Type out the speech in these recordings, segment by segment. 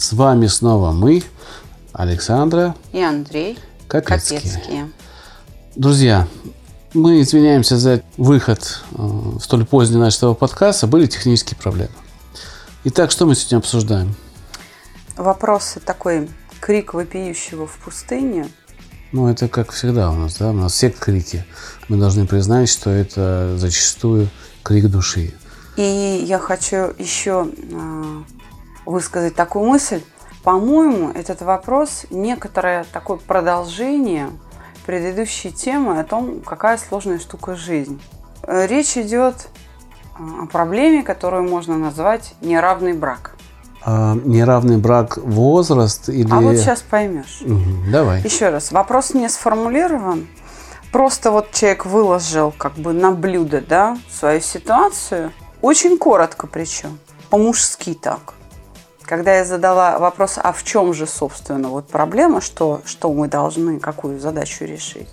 С вами снова мы, Александра и Андрей. Капецкие. Друзья, мы извиняемся за выход э, в столь поздний нашего подкаста. Были технические проблемы. Итак, что мы сегодня обсуждаем? Вопрос такой крик вопиющего в пустыне. Ну, это как всегда у нас, да? У нас все крики. Мы должны признать, что это зачастую крик души. И я хочу еще э, высказать такую мысль. По-моему, этот вопрос некоторое такое продолжение предыдущей темы о том, какая сложная штука жизнь. Э, Речь идет о проблеме, которую можно назвать неравный брак. А, неравный брак возраст или... А вот сейчас поймешь. Мгм, Давай. Еще раз, вопрос не сформулирован. Просто вот человек выложил как бы на блюдо, да, свою ситуацию. Очень коротко причем. По-мужски так. Когда я задала вопрос, а в чем же, собственно, вот проблема, что, что мы должны, какую задачу решить,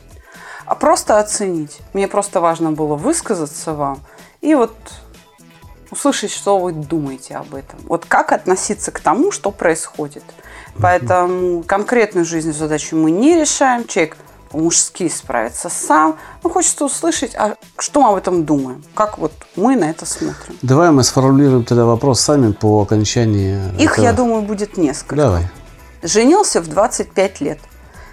а просто оценить. Мне просто важно было высказаться вам и вот услышать, что вы думаете об этом. Вот как относиться к тому, что происходит. Поэтому конкретную жизненную задачу мы не решаем. Человек по-мужски справится сам. Ну, хочется услышать, а что мы об этом думаем? Как вот мы на это смотрим? Давай мы сформулируем тогда вопрос сами по окончании. Их, этого. я думаю, будет несколько. Давай. Женился в 25 лет.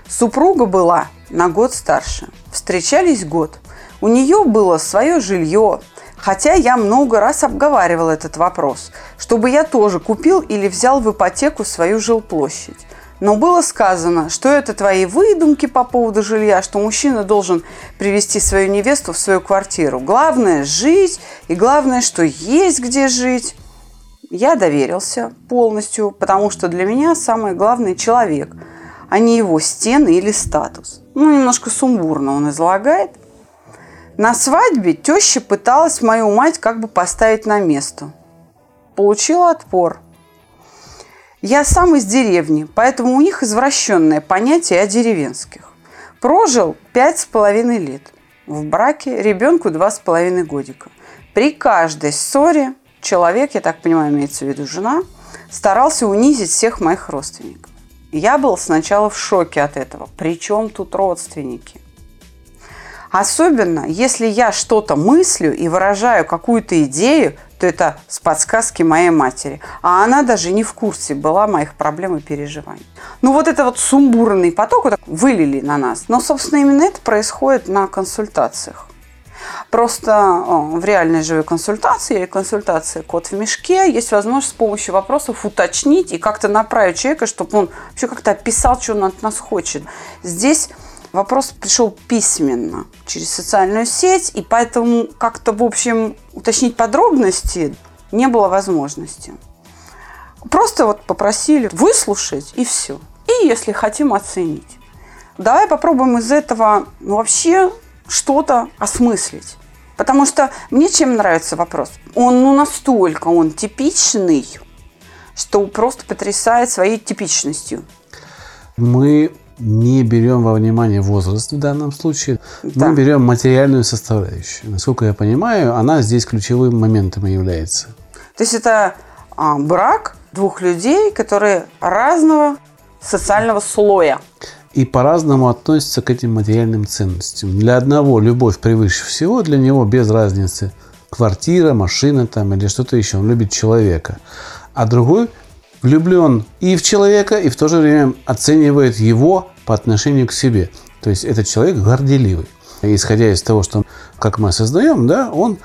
Супруга была на год старше. Встречались год. У нее было свое жилье. Хотя я много раз обговаривал этот вопрос, чтобы я тоже купил или взял в ипотеку свою жилплощадь. Но было сказано, что это твои выдумки по поводу жилья, что мужчина должен привести свою невесту в свою квартиру. Главное – жить, и главное, что есть где жить. Я доверился полностью, потому что для меня самый главный человек, а не его стены или статус. Ну, немножко сумбурно он излагает. На свадьбе теща пыталась мою мать как бы поставить на место. Получила отпор. Я сам из деревни, поэтому у них извращенное понятие о деревенских. Прожил пять с половиной лет. В браке ребенку два с половиной годика. При каждой ссоре человек, я так понимаю, имеется в виду жена, старался унизить всех моих родственников. Я был сначала в шоке от этого. Причем тут родственники? Особенно, если я что-то мыслю и выражаю какую-то идею, то это с подсказки моей матери. А она даже не в курсе была моих проблем и переживаний. Ну вот это вот сумбурный поток вот так вылили на нас. Но, собственно, именно это происходит на консультациях. Просто о, в реальной живой консультации или консультации «Кот в мешке» есть возможность с помощью вопросов уточнить и как-то направить человека, чтобы он вообще как-то описал, что он от нас хочет. Здесь вопрос пришел письменно через социальную сеть, и поэтому как-то, в общем, уточнить подробности не было возможности. Просто вот попросили выслушать, и все. И если хотим оценить. Давай попробуем из этого ну, вообще что-то осмыслить. Потому что мне чем нравится вопрос? Он ну, настолько он типичный, что просто потрясает своей типичностью. Мы не берем во внимание возраст в данном случае. Да. Мы берем материальную составляющую. Насколько я понимаю, она здесь ключевым моментом и является. То есть это а, брак двух людей, которые разного социального слоя. И по-разному относятся к этим материальным ценностям. Для одного любовь превыше всего, для него без разницы квартира, машина там или что-то еще. Он любит человека. А другой влюблен и в человека, и в то же время оценивает его по отношению к себе. То есть этот человек горделивый. Исходя из того, что как мы осознаем, да, он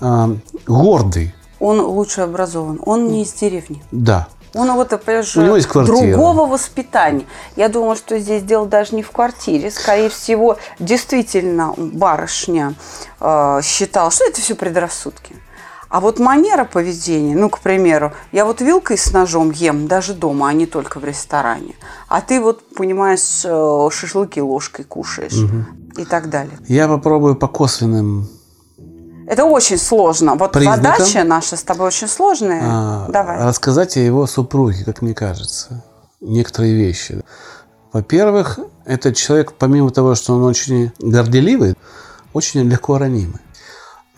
э, гордый. Он лучше образован. Он не из деревни. Да. Он вот, понимаешь, У него есть квартира. другого воспитания. Я думаю, что здесь дело даже не в квартире. Скорее всего, действительно, барышня э, считала, что это все предрассудки. А вот манера поведения, ну, к примеру, я вот вилкой с ножом ем даже дома, а не только в ресторане. А ты вот, понимаешь, э, шашлыки ложкой кушаешь и так далее. Я попробую по косвенным Это очень сложно. Вот задача наша с тобой очень сложная. а, Давай. рассказать о его супруге, как мне кажется. Некоторые вещи. Во-первых, этот человек, помимо того, что он очень горделивый, очень легко ранимый.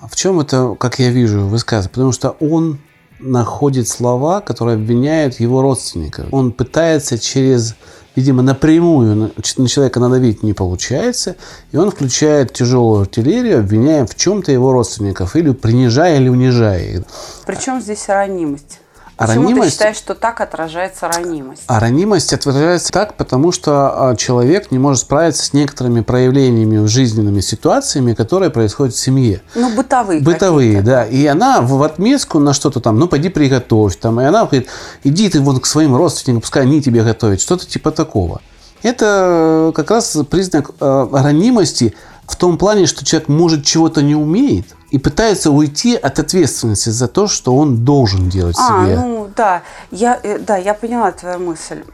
А В чем это, как я вижу, высказывается? Потому что он находит слова, которые обвиняют его родственников. Он пытается через, видимо, напрямую на на человека надавить не получается, и он включает тяжелую артиллерию, обвиняя в чем-то его родственников, или принижая, или унижая их. Причем здесь ранимость? А Почему ты ранимость- считаешь, что так отражается ранимость? А ранимость отражается так, потому что а, человек не может справиться с некоторыми проявлениями, жизненными ситуациями, которые происходят в семье. Ну, бытовые Бытовые, да. И она в отместку на что-то там, ну, пойди приготовь. Там, и она говорит, иди ты вон к своим родственникам, пускай они тебе готовят. Что-то типа такого. Это э, как раз признак э, ранимости в том плане, что человек может чего-то не умеет и пытается уйти от ответственности за то, что он должен делать А, себе. ну да, я, э, да, я поняла твою мысль.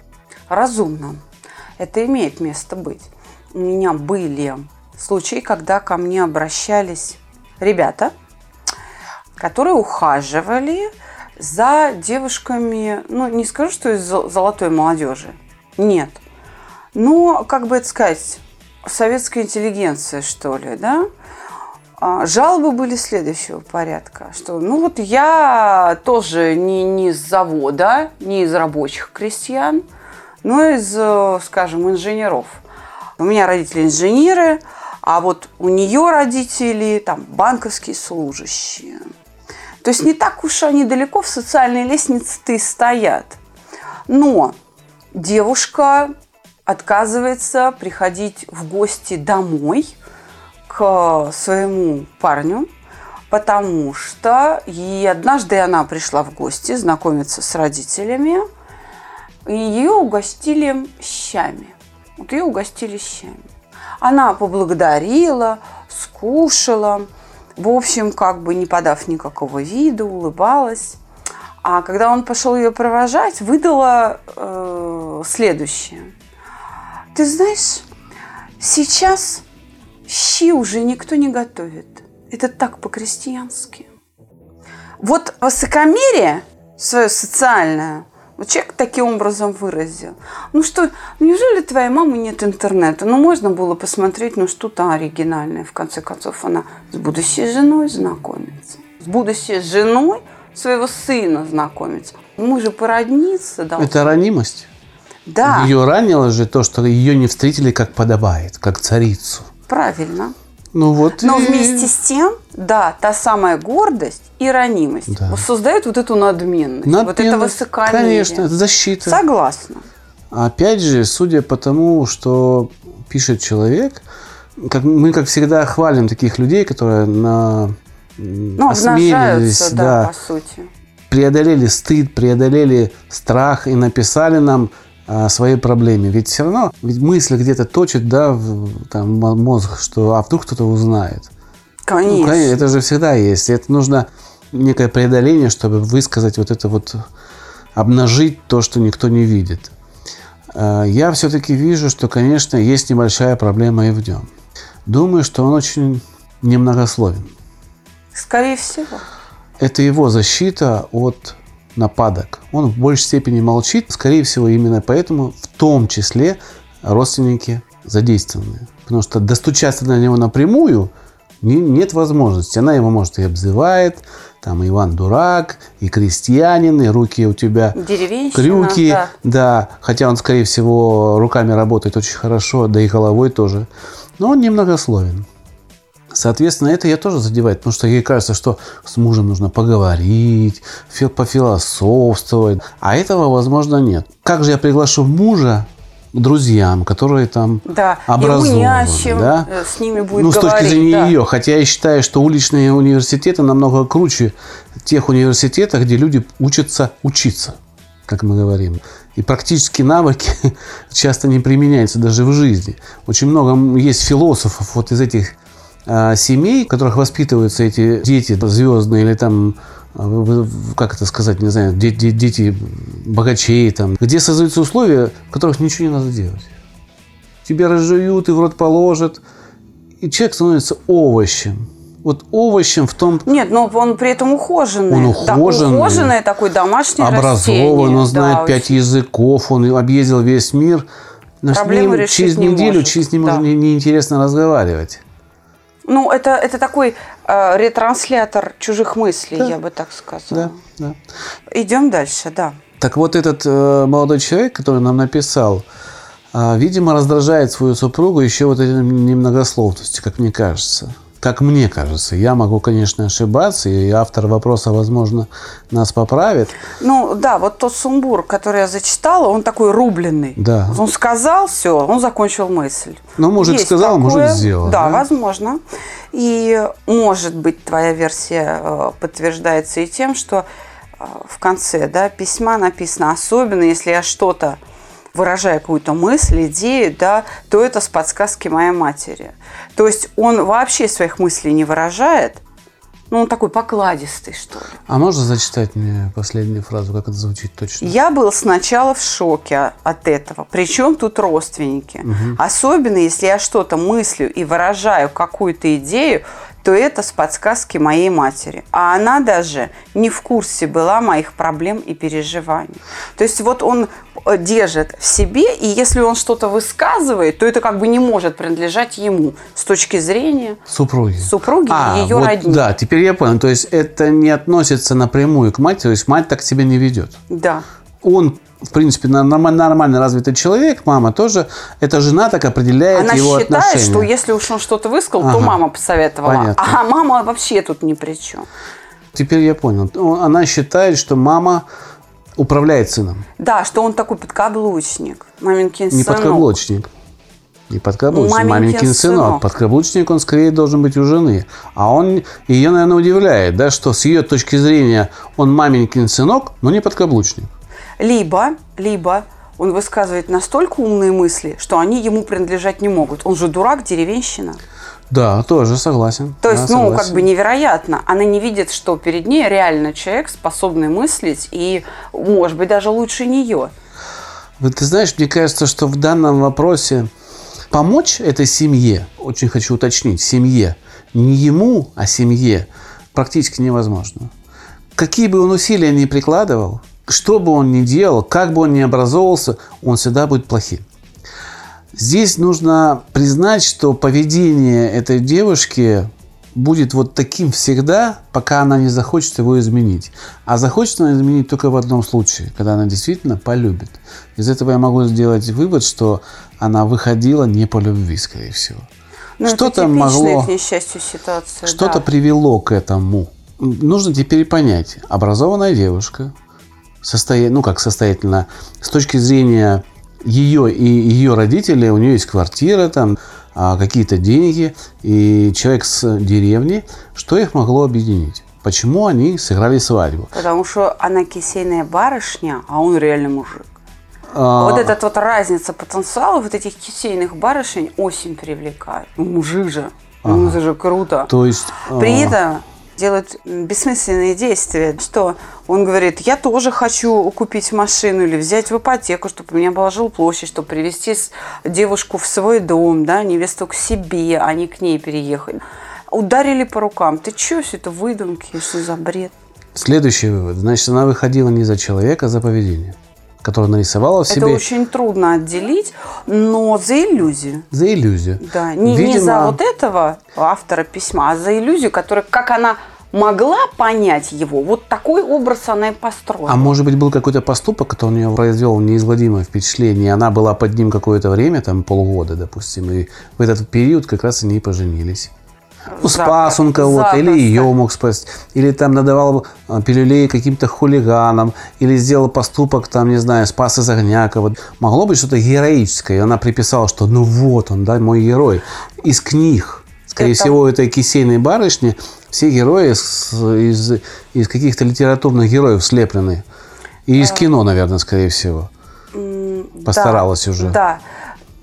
Разумно. Это имеет место быть. У меня были случаи, когда ко мне обращались ребята, которые ухаживали за девушками, ну, не скажу, что из зо- золотой молодежи. Нет. Но, как бы это сказать, советская интеллигенция, что ли, да? А, Жалобы были следующего порядка, что ну вот я тоже не, не из завода, не из рабочих крестьян, но из, э, скажем, инженеров. У меня родители инженеры, а вот у нее родители там банковские служащие. То есть не так уж они далеко в социальной лестнице-то стоят. Но девушка отказывается приходить в гости домой к своему парню, потому что и однажды она пришла в гости знакомиться с родителями, и ее угостили щами. Вот ее угостили щами. Она поблагодарила, скушала, в общем, как бы не подав никакого вида, улыбалась. А когда он пошел ее провожать, выдала э, следующее. Ты знаешь, сейчас щи уже никто не готовит. Это так по-крестьянски. Вот высокомерие свое социальное, вот человек таким образом выразил. Ну что, неужели твоей мамы нет интернета? Ну можно было посмотреть, ну что-то оригинальное. В конце концов, она с будущей женой знакомится. С будущей женой своего сына знакомится. Мы же породниться должны. Это ранимость. Да, Ее ранило же то, что ее не встретили как подобает, как царицу. Правильно. Ну вот Но и- вместе с тем, да, та самая гордость и ранимость Да. создают вот эту надменность, вот это Надменность, высокомерие. Конечно, это защита. Согласна. Опять же, судя по тому, что пишет человек, как, мы, как всегда, хвалим таких людей, которые на, Ну, осмелились, обнажаются, да, по сути. преодолели стыд, преодолели страх и написали нам своей проблеме. Ведь все равно, ведь мысль где-то точит, да, в, там, мо- мозг, что а вдруг кто-то узнает. Ну, Конечно. конечно, это же всегда есть. Это нужно некое преодоление, чтобы высказать вот это вот, обнажить то, что никто не видит. Э, Я все-таки вижу, что, конечно, есть небольшая проблема и в нем. Думаю, что он очень немногословен. Скорее всего. Это его защита от нападок. Он в большей степени молчит, скорее всего, именно поэтому в том числе родственники задействованы. Потому что достучаться до него напрямую не- нет возможности. Она его, может, и обзывает, там, Иван дурак, и крестьянин, и руки у тебя крюки, да. да, хотя он, скорее всего, руками работает очень хорошо, да и головой тоже. Но он немногословен. Соответственно, это ее тоже задевает, потому что ей кажется, что с мужем нужно поговорить, фи- пофилософствовать, а этого, возможно, нет. Как же я приглашу мужа к друзьям, которые там Да, образованы, чем да? э, с ними будет ну, с точки говорить. зрения да. ее. Хотя я считаю, что уличные университеты намного круче тех университетов, где люди учатся учиться, как мы говорим. И практические навыки часто не применяются даже в жизни. Очень много есть философов вот из этих а, семей, в которых воспитываются эти дети звездные или там а, как это сказать, не знаю, дети, дети богачей, там, где создаются условия, в которых ничего не надо делать. Тебя разжуют и в рот положат, и человек становится овощем. Вот овощем в том... Нет, но он при этом ухоженный. Он ухоженный. Да, ухоженный такой домашний Образован, он знает да, пять очень. языков, он объездил весь мир. Но Проблему с ним через неделю, может. через ним да. неинтересно не разговаривать. Ну, это, это такой э, ретранслятор чужих мыслей, да. я бы так сказала. Да, да. Идем дальше, да. Так вот этот э, молодой человек, который нам написал, э, видимо, раздражает свою супругу еще вот этой немногословностью, как мне кажется как мне кажется. Я могу, конечно, ошибаться, и автор вопроса, возможно, нас поправит. Ну, да, вот тот сумбур, который я зачитала, он такой рубленный. Да. Он сказал все, он закончил мысль. Ну, мужик Есть сказал, такое, мужик сделал. Да, да, возможно. И, может быть, твоя версия э, подтверждается и тем, что э, в конце да, письма написано, особенно если я что-то выражая какую-то мысль, идею, да, то это с подсказки моей матери. То есть он вообще своих мыслей не выражает, ну, он такой покладистый, что ли. А можно зачитать мне последнюю фразу, как это звучит точно? Я был сначала в шоке от этого. Причем тут родственники. Угу. Особенно, если я что-то мыслю и выражаю какую-то идею, то это с подсказки моей матери. А она даже не в курсе была моих проблем и переживаний. То есть вот он э, держит в себе, и если он что-то высказывает, то это как бы не может принадлежать ему с точки зрения супруги, супруги а, ее вот, родни. Да, теперь я понял. То есть это не относится напрямую к матери, то есть мать так себя не ведет. Да. Он в принципе, нормально, развитый человек, мама тоже, эта жена так определяет Она его считает, отношения. что если уж он что-то высказал, ага. то мама посоветовала. Понятно. А мама вообще тут ни при чем. Теперь я понял. Она считает, что мама управляет сыном. Да, что он такой подкаблучник. Маменькин Не сынок. подкаблучник. Не подкаблучник, маменькин, маменькин сынок. сынок. Подкаблучник он скорее должен быть у жены. А он ее, наверное, удивляет, да, что с ее точки зрения он маменькин сынок, но не подкаблучник. Либо, либо он высказывает настолько умные мысли, что они ему принадлежать не могут. Он же дурак, деревенщина. Да, тоже согласен. То есть, да, ну, как бы невероятно. Она не видит, что перед ней реально человек, способный мыслить, и, может быть, даже лучше нее. Вот ты знаешь, мне кажется, что в данном вопросе помочь этой семье, очень хочу уточнить, семье, не ему, а семье, практически невозможно. Какие бы он усилия ни прикладывал, что бы он ни делал, как бы он ни образовался, он всегда будет плохим. Здесь нужно признать, что поведение этой девушки будет вот таким всегда, пока она не захочет его изменить. А захочет она изменить только в одном случае, когда она действительно полюбит. Из этого я могу сделать вывод, что она выходила не по любви, скорее всего. Ну, что-то могло, к несчастью, ситуация. Что-то да. привело к этому. Нужно теперь понять. Образованная девушка, состоя... ну как состоятельно, с точки зрения ее и ее родителей, у нее есть квартира, там а, какие-то деньги, и человек с деревни, что их могло объединить? Почему они сыграли свадьбу? Потому что она кисейная барышня, а он реальный мужик. А... Вот эта вот разница потенциала вот этих кисейных барышень очень привлекает. Ну, мужик же. Ага. Ну, это же круто. То есть... При а, этом делают бессмысленные действия, что он говорит, я тоже хочу купить машину или взять в ипотеку, чтобы у меня была жилплощадь, чтобы привезти девушку в свой дом, да, невесту к себе, а не к ней переехать. Ударили по рукам. Ты что, все это выдумки, что за бред? Следующий вывод. Значит, она выходила не за человека, а за поведение которую нарисовала в себе. Это очень трудно отделить, но за иллюзию. За иллюзию. Да, не, Видимо... не за вот этого автора письма, а за иллюзию, которая, как она могла понять его, вот такой образ она и построила. А может быть, был какой-то поступок, который у нее произвел неизгладимое впечатление, и она была под ним какое-то время, там полгода, допустим, и в этот период как раз они и поженились. Спас он кого-то, или ее мог спасти, или там надавал а, пилюлей каким-то хулиганам, или сделал поступок, там, не знаю, спас из огня кого-то. Могло быть что-то героическое, и она приписала, что ну вот он, да, мой герой. Из книг. Скорее это... всего, этой кисейной барышни все герои из, из, из каких-то литературных героев слеплены. И из а... кино, наверное, скорее всего. Постаралась да, уже. Да.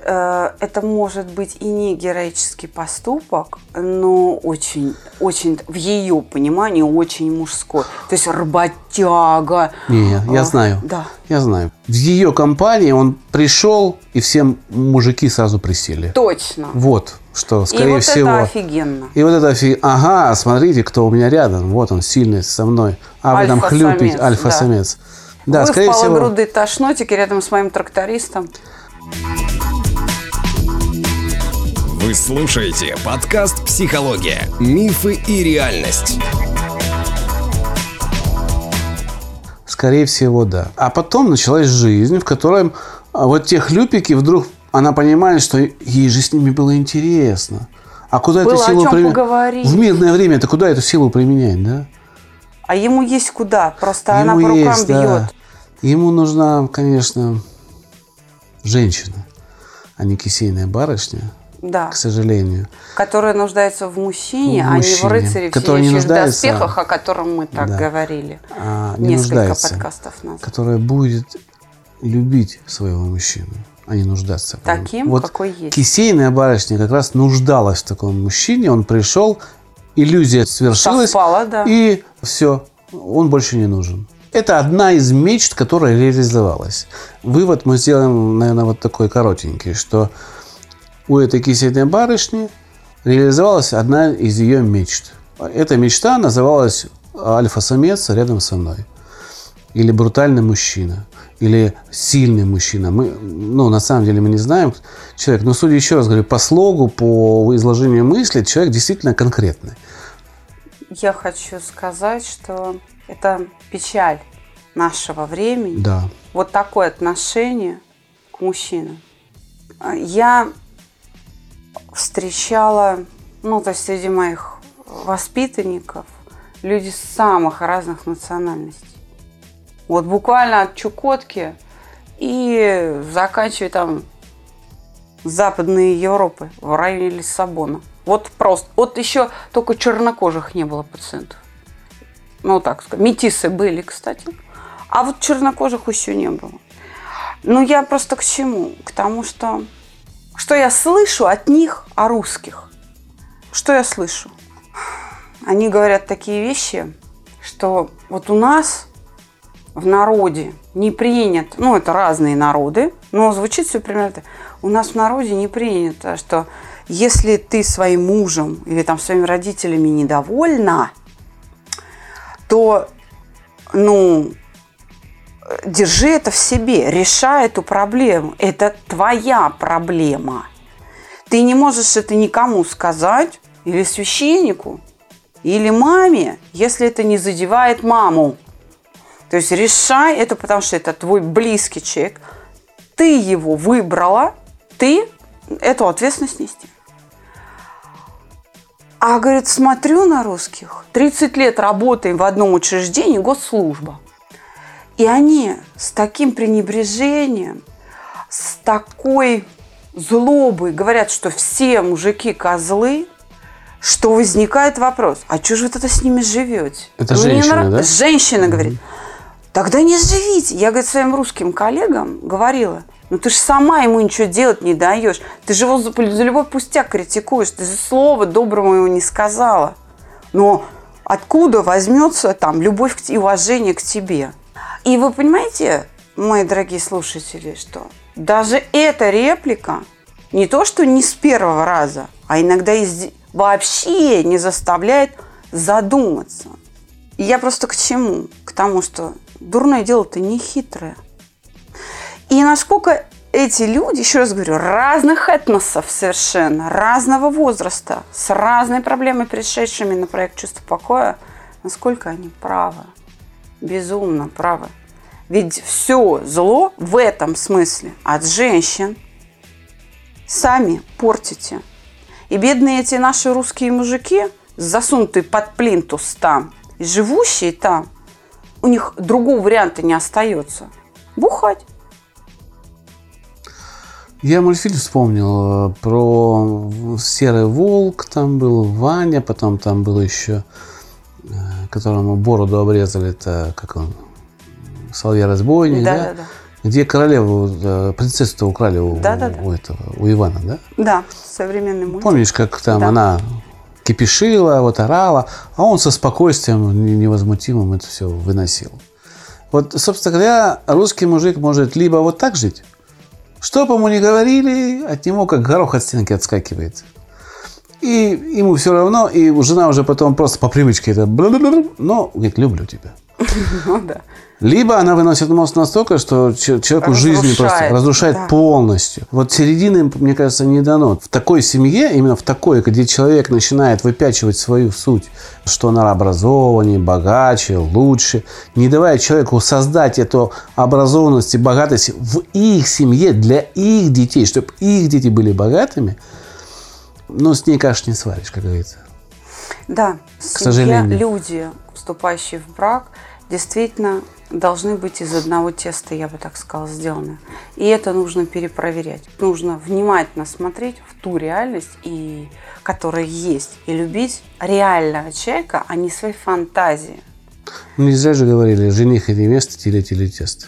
Э, это может быть и не героический поступок, но очень, очень, в ее понимании, очень мужской. То есть работяга. Не, я А, знаю. Да. Я знаю. В ее компании он пришел, и все мужики сразу присели. Точно. Вот, что, и скорее вот всего... это офигенно. И вот это офиг- ага, смотрите, кто у меня рядом. Вот он, сильный со мной. А вы там хлюпите, альфа-самец. Да, Вы скорее в всего. полугрудой тошнотике рядом с моим трактористом. Вы слушаете подкаст «Психология. Мифы и реальность». Скорее всего, да. А потом началась жизнь, в которой а, вот те хлюпики вдруг она понимает, что ей же с ними было интересно. А куда Было эту силу применять? В мирное время это куда эту силу применять, да? А ему есть куда, просто она Ему по рукам есть, да. бьет. Ему нужна, конечно, женщина, а не кисейная барышня, Да. к сожалению. Которая нуждается в мужчине, В а не в мужчине, рыцаре в не нуждается- доспехах, о котором мы так Да. говорили. А не Несколько подкастов назад. Которая будет любить своего мужчину, а не нуждаться. в нем. Таким, вот какой есть. Кисейная барышня как раз нуждалась в таком мужчине. Он пришел, иллюзия свершилась, Совпало, да. и все, он больше не нужен. Это одна из мечт, которая реализовалась. Вывод мы сделаем, наверное, вот такой коротенький, что у этой кисейной барышни реализовалась одна из ее мечт. Эта мечта называлась «Альфа-самец рядом со мной». Или «Брутальный мужчина». Или «Сильный мужчина». Мы, ну, на самом деле мы не знаем человек. Но, судя еще раз говорю, по слогу, по изложению мысли, человек действительно конкретный. Я хочу сказать, что это печаль нашего времени. Да. Вот такое отношение к мужчинам. Я встречала, ну, то есть среди моих воспитанников, люди самых разных национальностей. Вот буквально от Чукотки и заканчивая там Западной Европы, в районе Лиссабона. Вот просто. Вот еще только чернокожих не было пациентов. Ну, так сказать. Метисы были, кстати. А вот чернокожих еще не было. Ну, я просто к чему? К тому, что... Что я слышу от них о русских? Что я слышу? Они говорят такие вещи, что вот у нас в народе не принято, ну, это разные народы, но звучит все примерно так. У нас в народе не принято, что если ты своим мужем или там своими родителями недовольна, то, ну, держи это в себе, решай эту проблему. Это твоя проблема. Ты не можешь это никому сказать, или священнику, или маме, если это не задевает маму. То есть решай это, потому что это твой близкий человек. Ты его выбрала, ты эту ответственность нести. А, говорит, смотрю на русских, 30 лет работаем в одном учреждении, госслужба. И они с таким пренебрежением, с такой злобой говорят, что все мужики козлы, что возникает вопрос, а что же вы тогда с ними живете? Это женщина, нрав- да? Женщина говорит, тогда не живите. Я, говорит, своим русским коллегам говорила, ну ты же сама ему ничего делать не даешь. Ты же его за, за любой пустяк критикуешь. Ты же слова доброму ему не сказала. Но откуда возьмется там любовь и уважение к тебе? И вы понимаете, мои дорогие слушатели, что даже эта реплика не то, что не с первого раза, а иногда из- вообще не заставляет задуматься. И я просто к чему? К тому, что дурное дело-то не хитрое. И насколько эти люди, еще раз говорю, разных этносов совершенно, разного возраста, с разной проблемой, пришедшими на проект «Чувство покоя», насколько они правы, безумно правы. Ведь все зло в этом смысле от женщин сами портите. И бедные эти наши русские мужики, засунутые под плинтус там, и живущие там, у них другого варианта не остается. Бухать. Я мультфильм вспомнил э, про серый волк, там был Ваня, потом там был еще, которому бороду обрезали, это как он, Соловья разбойник, Да, да? да, да. где королеву, э, принцессу украли у, Да-да-да. у этого, у Ивана, да? Да, современный мультик. Помнишь, как там Да. она кипишила, вот орала, а он со спокойствием не- невозмутимым это все выносил. Вот, собственно говоря, русский мужик может либо вот так жить, что бы ему ни говорили, от него как горох от стенки отскакивает. И ему все равно, и жена уже потом просто по привычке это но говорит, люблю тебя. Ну да. Либо она выносит мозг настолько, что че- человеку жизни просто Разрушает, разрушает да. полностью. Вот середины, мне кажется, не дано. В такой семье, именно в такой, где человек начинает выпячивать свою суть, что она образованнее, богаче, лучше, не давая человеку создать эту образованность и богатость в их семье, для их детей, чтобы их дети были богатыми, ну, с ней каш не сваришь, как говорится. Да, семья, сожалению. люди, вступающие в брак, действительно должны быть из одного теста, я бы так сказала, сделаны. И это нужно перепроверять. Нужно внимательно смотреть в ту реальность, и, которая есть, и любить реального человека, а не свои фантазии. Ну, не зря же говорили, жених и невеста, теле-теле тесто.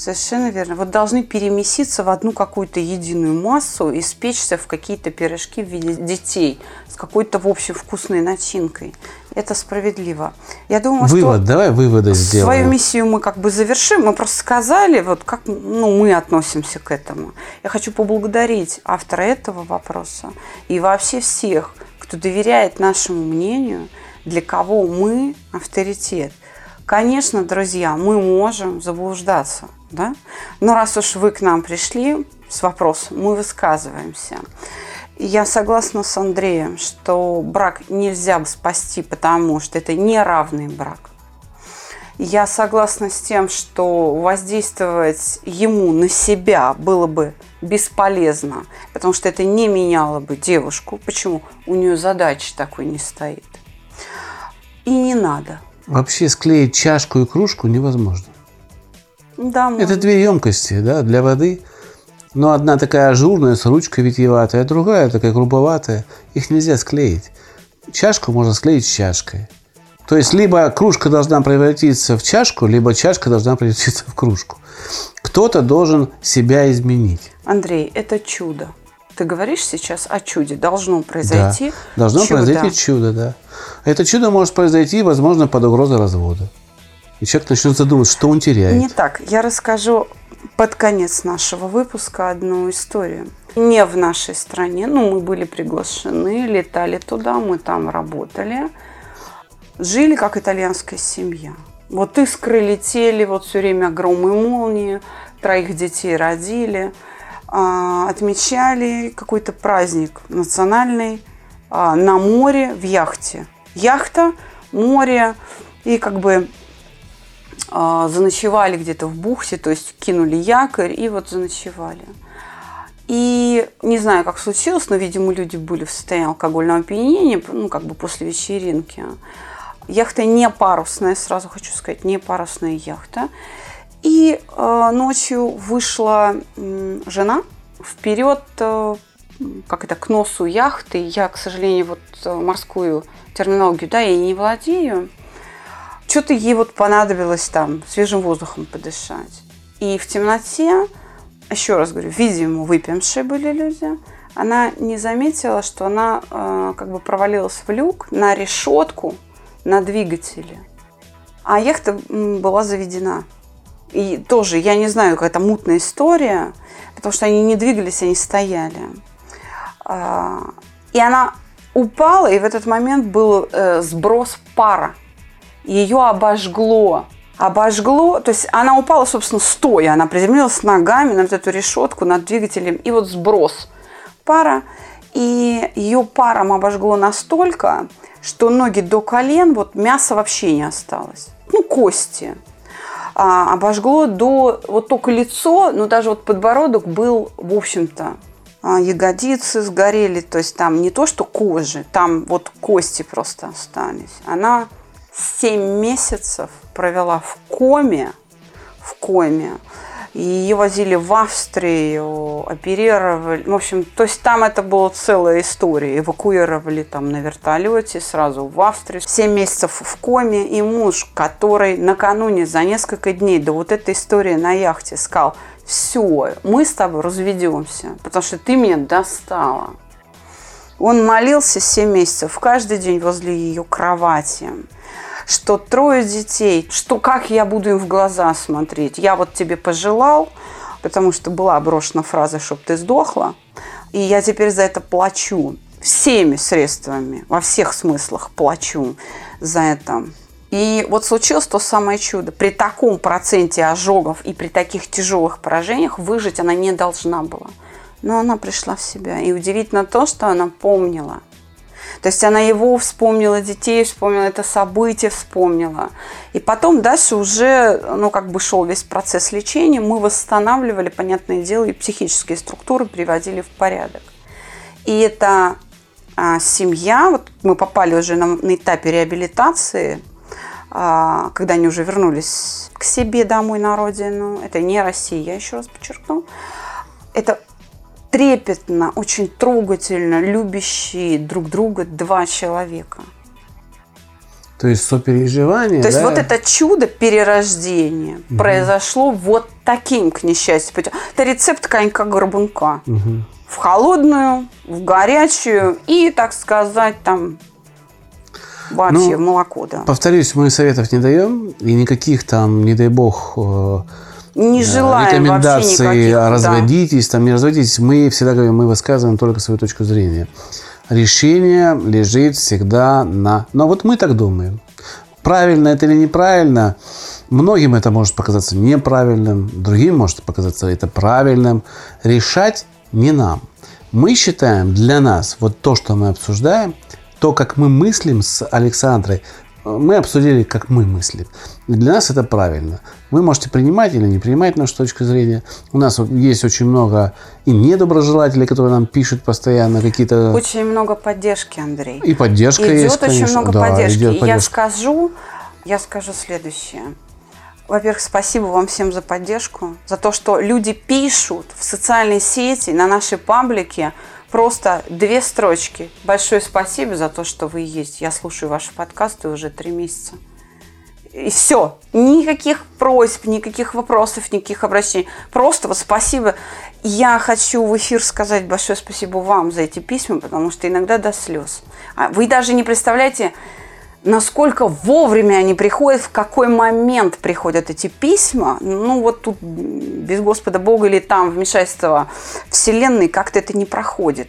Совершенно верно. Вот должны перемеситься в одну какую-то единую массу и спечься в какие-то пирожки в виде детей с какой-то, в общем, вкусной начинкой. Это справедливо. Я думаю, Вывод, что давай выводы сделаем. свою миссию мы как бы завершим. Мы просто сказали, вот как ну, мы относимся к этому. Я хочу поблагодарить автора этого вопроса и вообще всех, кто доверяет нашему мнению, для кого мы авторитет. Конечно, друзья, мы можем заблуждаться, да? Но раз уж вы к нам пришли с вопросом, мы высказываемся. Я согласна с Андреем, что брак нельзя спасти, потому что это неравный брак. Я согласна с тем, что воздействовать ему на себя было бы бесполезно, потому что это не меняло бы девушку. Почему? У нее задачи такой не стоит. И не надо. Вообще склеить чашку и кружку невозможно. Да, Это две емкости да, для воды. Но одна такая ажурная, с ручкой витиеватая, а другая такая грубоватая. Их нельзя склеить. Чашку можно склеить с чашкой. То есть, либо кружка должна превратиться в чашку, либо чашка должна превратиться в кружку. Кто-то должен себя изменить. Андрей, это чудо. Ты говоришь сейчас о чуде. Должно произойти Да. Должно чудо. произойти чудо, да. Это чудо может произойти, возможно, под угрозой развода. И человек начнет задумываться, что он теряет. Не так. Я расскажу под конец нашего выпуска одну историю. Не в нашей стране, ну, мы были приглашены, летали туда, мы там работали. Жили как итальянская семья. Вот искры летели, вот все время громы и молнии, троих детей родили, а, отмечали какой-то праздник национальный а, на море в яхте. Яхта, море, и как бы заночевали где-то в бухте, то есть кинули якорь и вот заночевали. И не знаю, как случилось, но, видимо, люди были в состоянии алкогольного опьянения, ну, как бы после вечеринки. Яхта не парусная, сразу хочу сказать, не парусная яхта. И э, ночью вышла м, жена вперед, э, как это, к носу яхты. Я, к сожалению, вот э, морскую терминологию, да, я не владею. Что-то ей вот понадобилось там свежим воздухом подышать. И в темноте, еще раз говорю, видимо, выпившие были люди, она не заметила, что она э, как бы провалилась в люк на решетку на двигателе. А яхта была заведена. И тоже, я не знаю, какая-то мутная история, потому что они не двигались, они стояли. А, И она упала, и в этот момент был э, сброс пара. Ее обожгло. Обожгло, то есть она упала, собственно, стоя. Она приземлилась ногами на вот эту решетку над двигателем. И вот сброс пара. И ее паром обожгло настолько, что ноги до колен, вот мяса вообще не осталось. Ну, кости. А, обожгло до, вот только лицо, но даже вот подбородок был, в общем-то, а, ягодицы сгорели, то есть там не то, что кожи, там вот кости просто остались. Она 7 месяцев провела в коме, в коме. И ее возили в Австрию, оперировали. В общем, то есть там это была целая история. Эвакуировали там на вертолете сразу в Австрию. Семь месяцев в коме. И муж, который накануне за несколько дней до вот этой истории на яхте сказал, все, мы с тобой разведемся, потому что ты меня достала. Он молился 7 месяцев каждый день возле ее кровати что трое детей, что как я буду им в глаза смотреть. Я вот тебе пожелал, потому что была брошена фраза, чтобы ты сдохла, и я теперь за это плачу всеми средствами, во всех смыслах плачу за это. И вот случилось то самое чудо. При таком проценте ожогов и при таких тяжелых поражениях выжить она не должна была. Но она пришла в себя. И удивительно то, что она помнила – то есть она его вспомнила, детей вспомнила, это событие вспомнила. И потом дальше уже, ну, как бы шел весь процесс лечения, мы восстанавливали, понятное дело, и психические структуры приводили в порядок. И эта а, семья, вот мы попали уже на, на этапе реабилитации, а, когда они уже вернулись к себе домой на родину. Это не Россия, я еще раз подчеркну. Это трепетно, очень трогательно любящие друг друга два человека. То есть сопереживание. То есть да? вот это чудо перерождения угу. произошло вот таким, к несчастью, путем. Это рецепт конька-горбунка. Угу. В холодную, в горячую и, так сказать, там вообще ну, молоко, да. Повторюсь, мы советов не даем, и никаких там, не дай бог, не желаем рекомендации вообще разводитесь, да. там не разводитесь. Мы всегда говорим, мы высказываем только свою точку зрения. Решение лежит всегда на... Но вот мы так думаем. Правильно это или неправильно, многим это может показаться неправильным, другим может показаться это правильным. Решать не нам. Мы считаем для нас вот то, что мы обсуждаем, то, как мы мыслим с Александрой, мы обсудили, как мы мыслим. Для нас это правильно. Вы можете принимать или не принимать нашу точку зрения. У нас есть очень много и недоброжелателей, которые нам пишут постоянно какие-то... Очень много поддержки, Андрей. И поддержка идет есть, очень много да, поддержки. Идет поддержка. Я скажу, я скажу следующее. Во-первых, спасибо вам всем за поддержку, за то, что люди пишут в социальной сети, на нашей паблике, Просто две строчки. Большое спасибо за то, что вы есть. Я слушаю ваши подкасты уже три месяца. И все. Никаких просьб, никаких вопросов, никаких обращений. Просто вот спасибо. Я хочу в эфир сказать большое спасибо вам за эти письма, потому что иногда до слез. А вы даже не представляете, насколько вовремя они приходят, в какой момент приходят эти письма. Ну, вот тут без Господа Бога или там вмешательства Вселенной как-то это не проходит.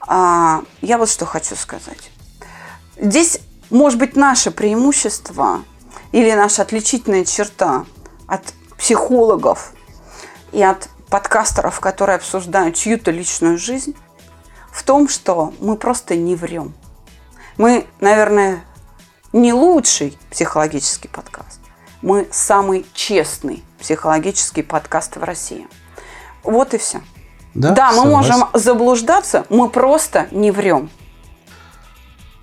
А, я вот что хочу сказать. Здесь, может быть, наше преимущество или наша отличительная черта от психологов и от подкастеров, которые обсуждают чью-то личную жизнь, в том, что мы просто не врем. Мы, наверное, не лучший психологический подкаст. Мы самый честный психологический подкаст в России. Вот и все. Да, да мы можем заблуждаться, мы просто не врем.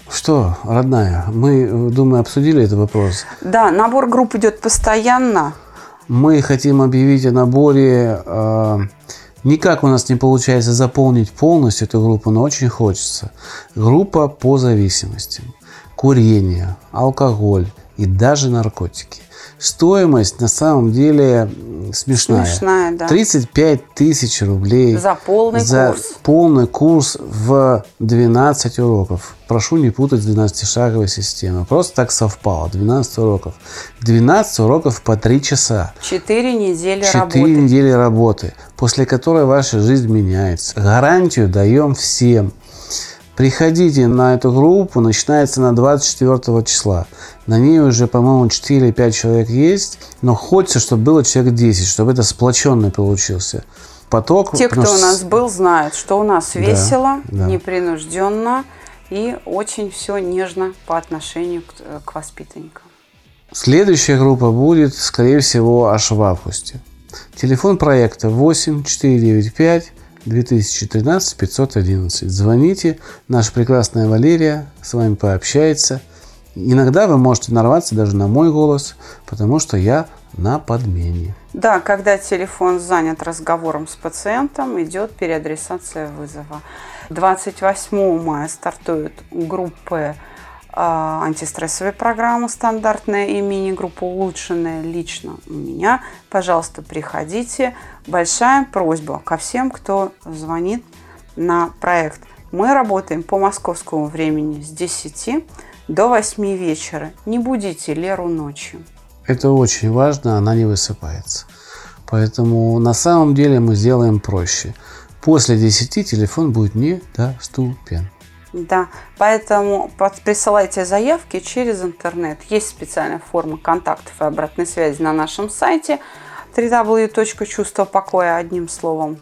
Что, родная, мы, думаю, обсудили этот вопрос. Да, набор групп идет постоянно. Мы хотим объявить о наборе. Э, никак у нас не получается заполнить полностью эту группу, но очень хочется. Группа по зависимостям курение, алкоголь и даже наркотики. Стоимость на самом деле смешная. Смешная, да. 35 тысяч рублей. За полный за курс. полный курс в 12 уроков. Прошу не путать с 12-шаговой системой. Просто так совпало. 12 уроков. 12 уроков по 3 часа. 4 недели 4 работы. недели работы, после которой ваша жизнь меняется. Гарантию даем всем. Приходите на эту группу, начинается на 24 числа. На ней уже, по-моему, 4 или 5 человек есть, но хочется, чтобы было человек 10, чтобы это сплоченный получился поток. Те, кто у нас был, знают, что у нас весело, да. непринужденно и очень все нежно по отношению к, к воспитанникам. Следующая группа будет, скорее всего, аж в августе. Телефон проекта 8 495 2013 511. Звоните, наша прекрасная Валерия с вами пообщается. Иногда вы можете нарваться даже на мой голос, потому что я на подмене. Да, когда телефон занят разговором с пациентом, идет переадресация вызова. 28 мая стартуют группы а, антистрессовой программы стандартная и мини-группа улучшенная лично у меня. Пожалуйста, приходите. Большая просьба ко всем, кто звонит на проект. Мы работаем по московскому времени с 10 до 8 вечера. Не будите Леру ночью. Это очень важно, она не высыпается. Поэтому на самом деле мы сделаем проще. После 10 телефон будет недоступен. Да, поэтому присылайте заявки через интернет. Есть специальная форма контактов и обратной связи на нашем сайте www.чувствопокоя одним словом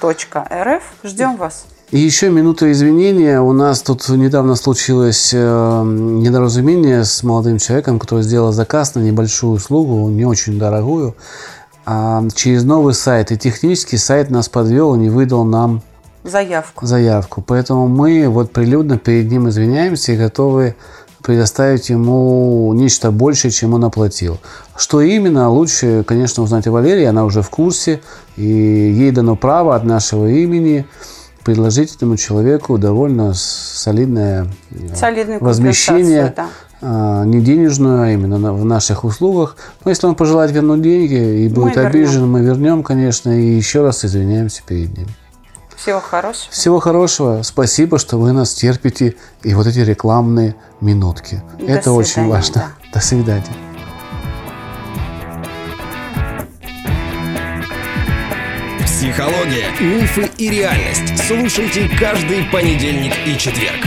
.рф. Ждем вас. И еще минута извинения. У нас тут недавно случилось э, недоразумение с молодым человеком, который сделал заказ на небольшую услугу, не очень дорогую, а через новый сайт. И технический сайт нас подвел и не выдал нам заявку. заявку. Поэтому мы вот прилюдно перед ним извиняемся и готовы предоставить ему нечто большее, чем он оплатил. Что именно, лучше, конечно, узнать о Валерии, она уже в курсе, и ей дано право от нашего имени предложить этому человеку довольно солидное э, Солидную возмещение, да. А, не денежную, а именно в наших услугах. Но если он пожелает вернуть деньги и будет мы обижен, вернем. мы вернем, конечно, и еще раз извиняемся перед ним. Всего хорошего. Всего хорошего. Спасибо, что вы нас терпите. И вот эти рекламные минутки. До Это свидания, очень важно. Да. До свидания. Психология, мифы и реальность. Слушайте каждый понедельник и четверг.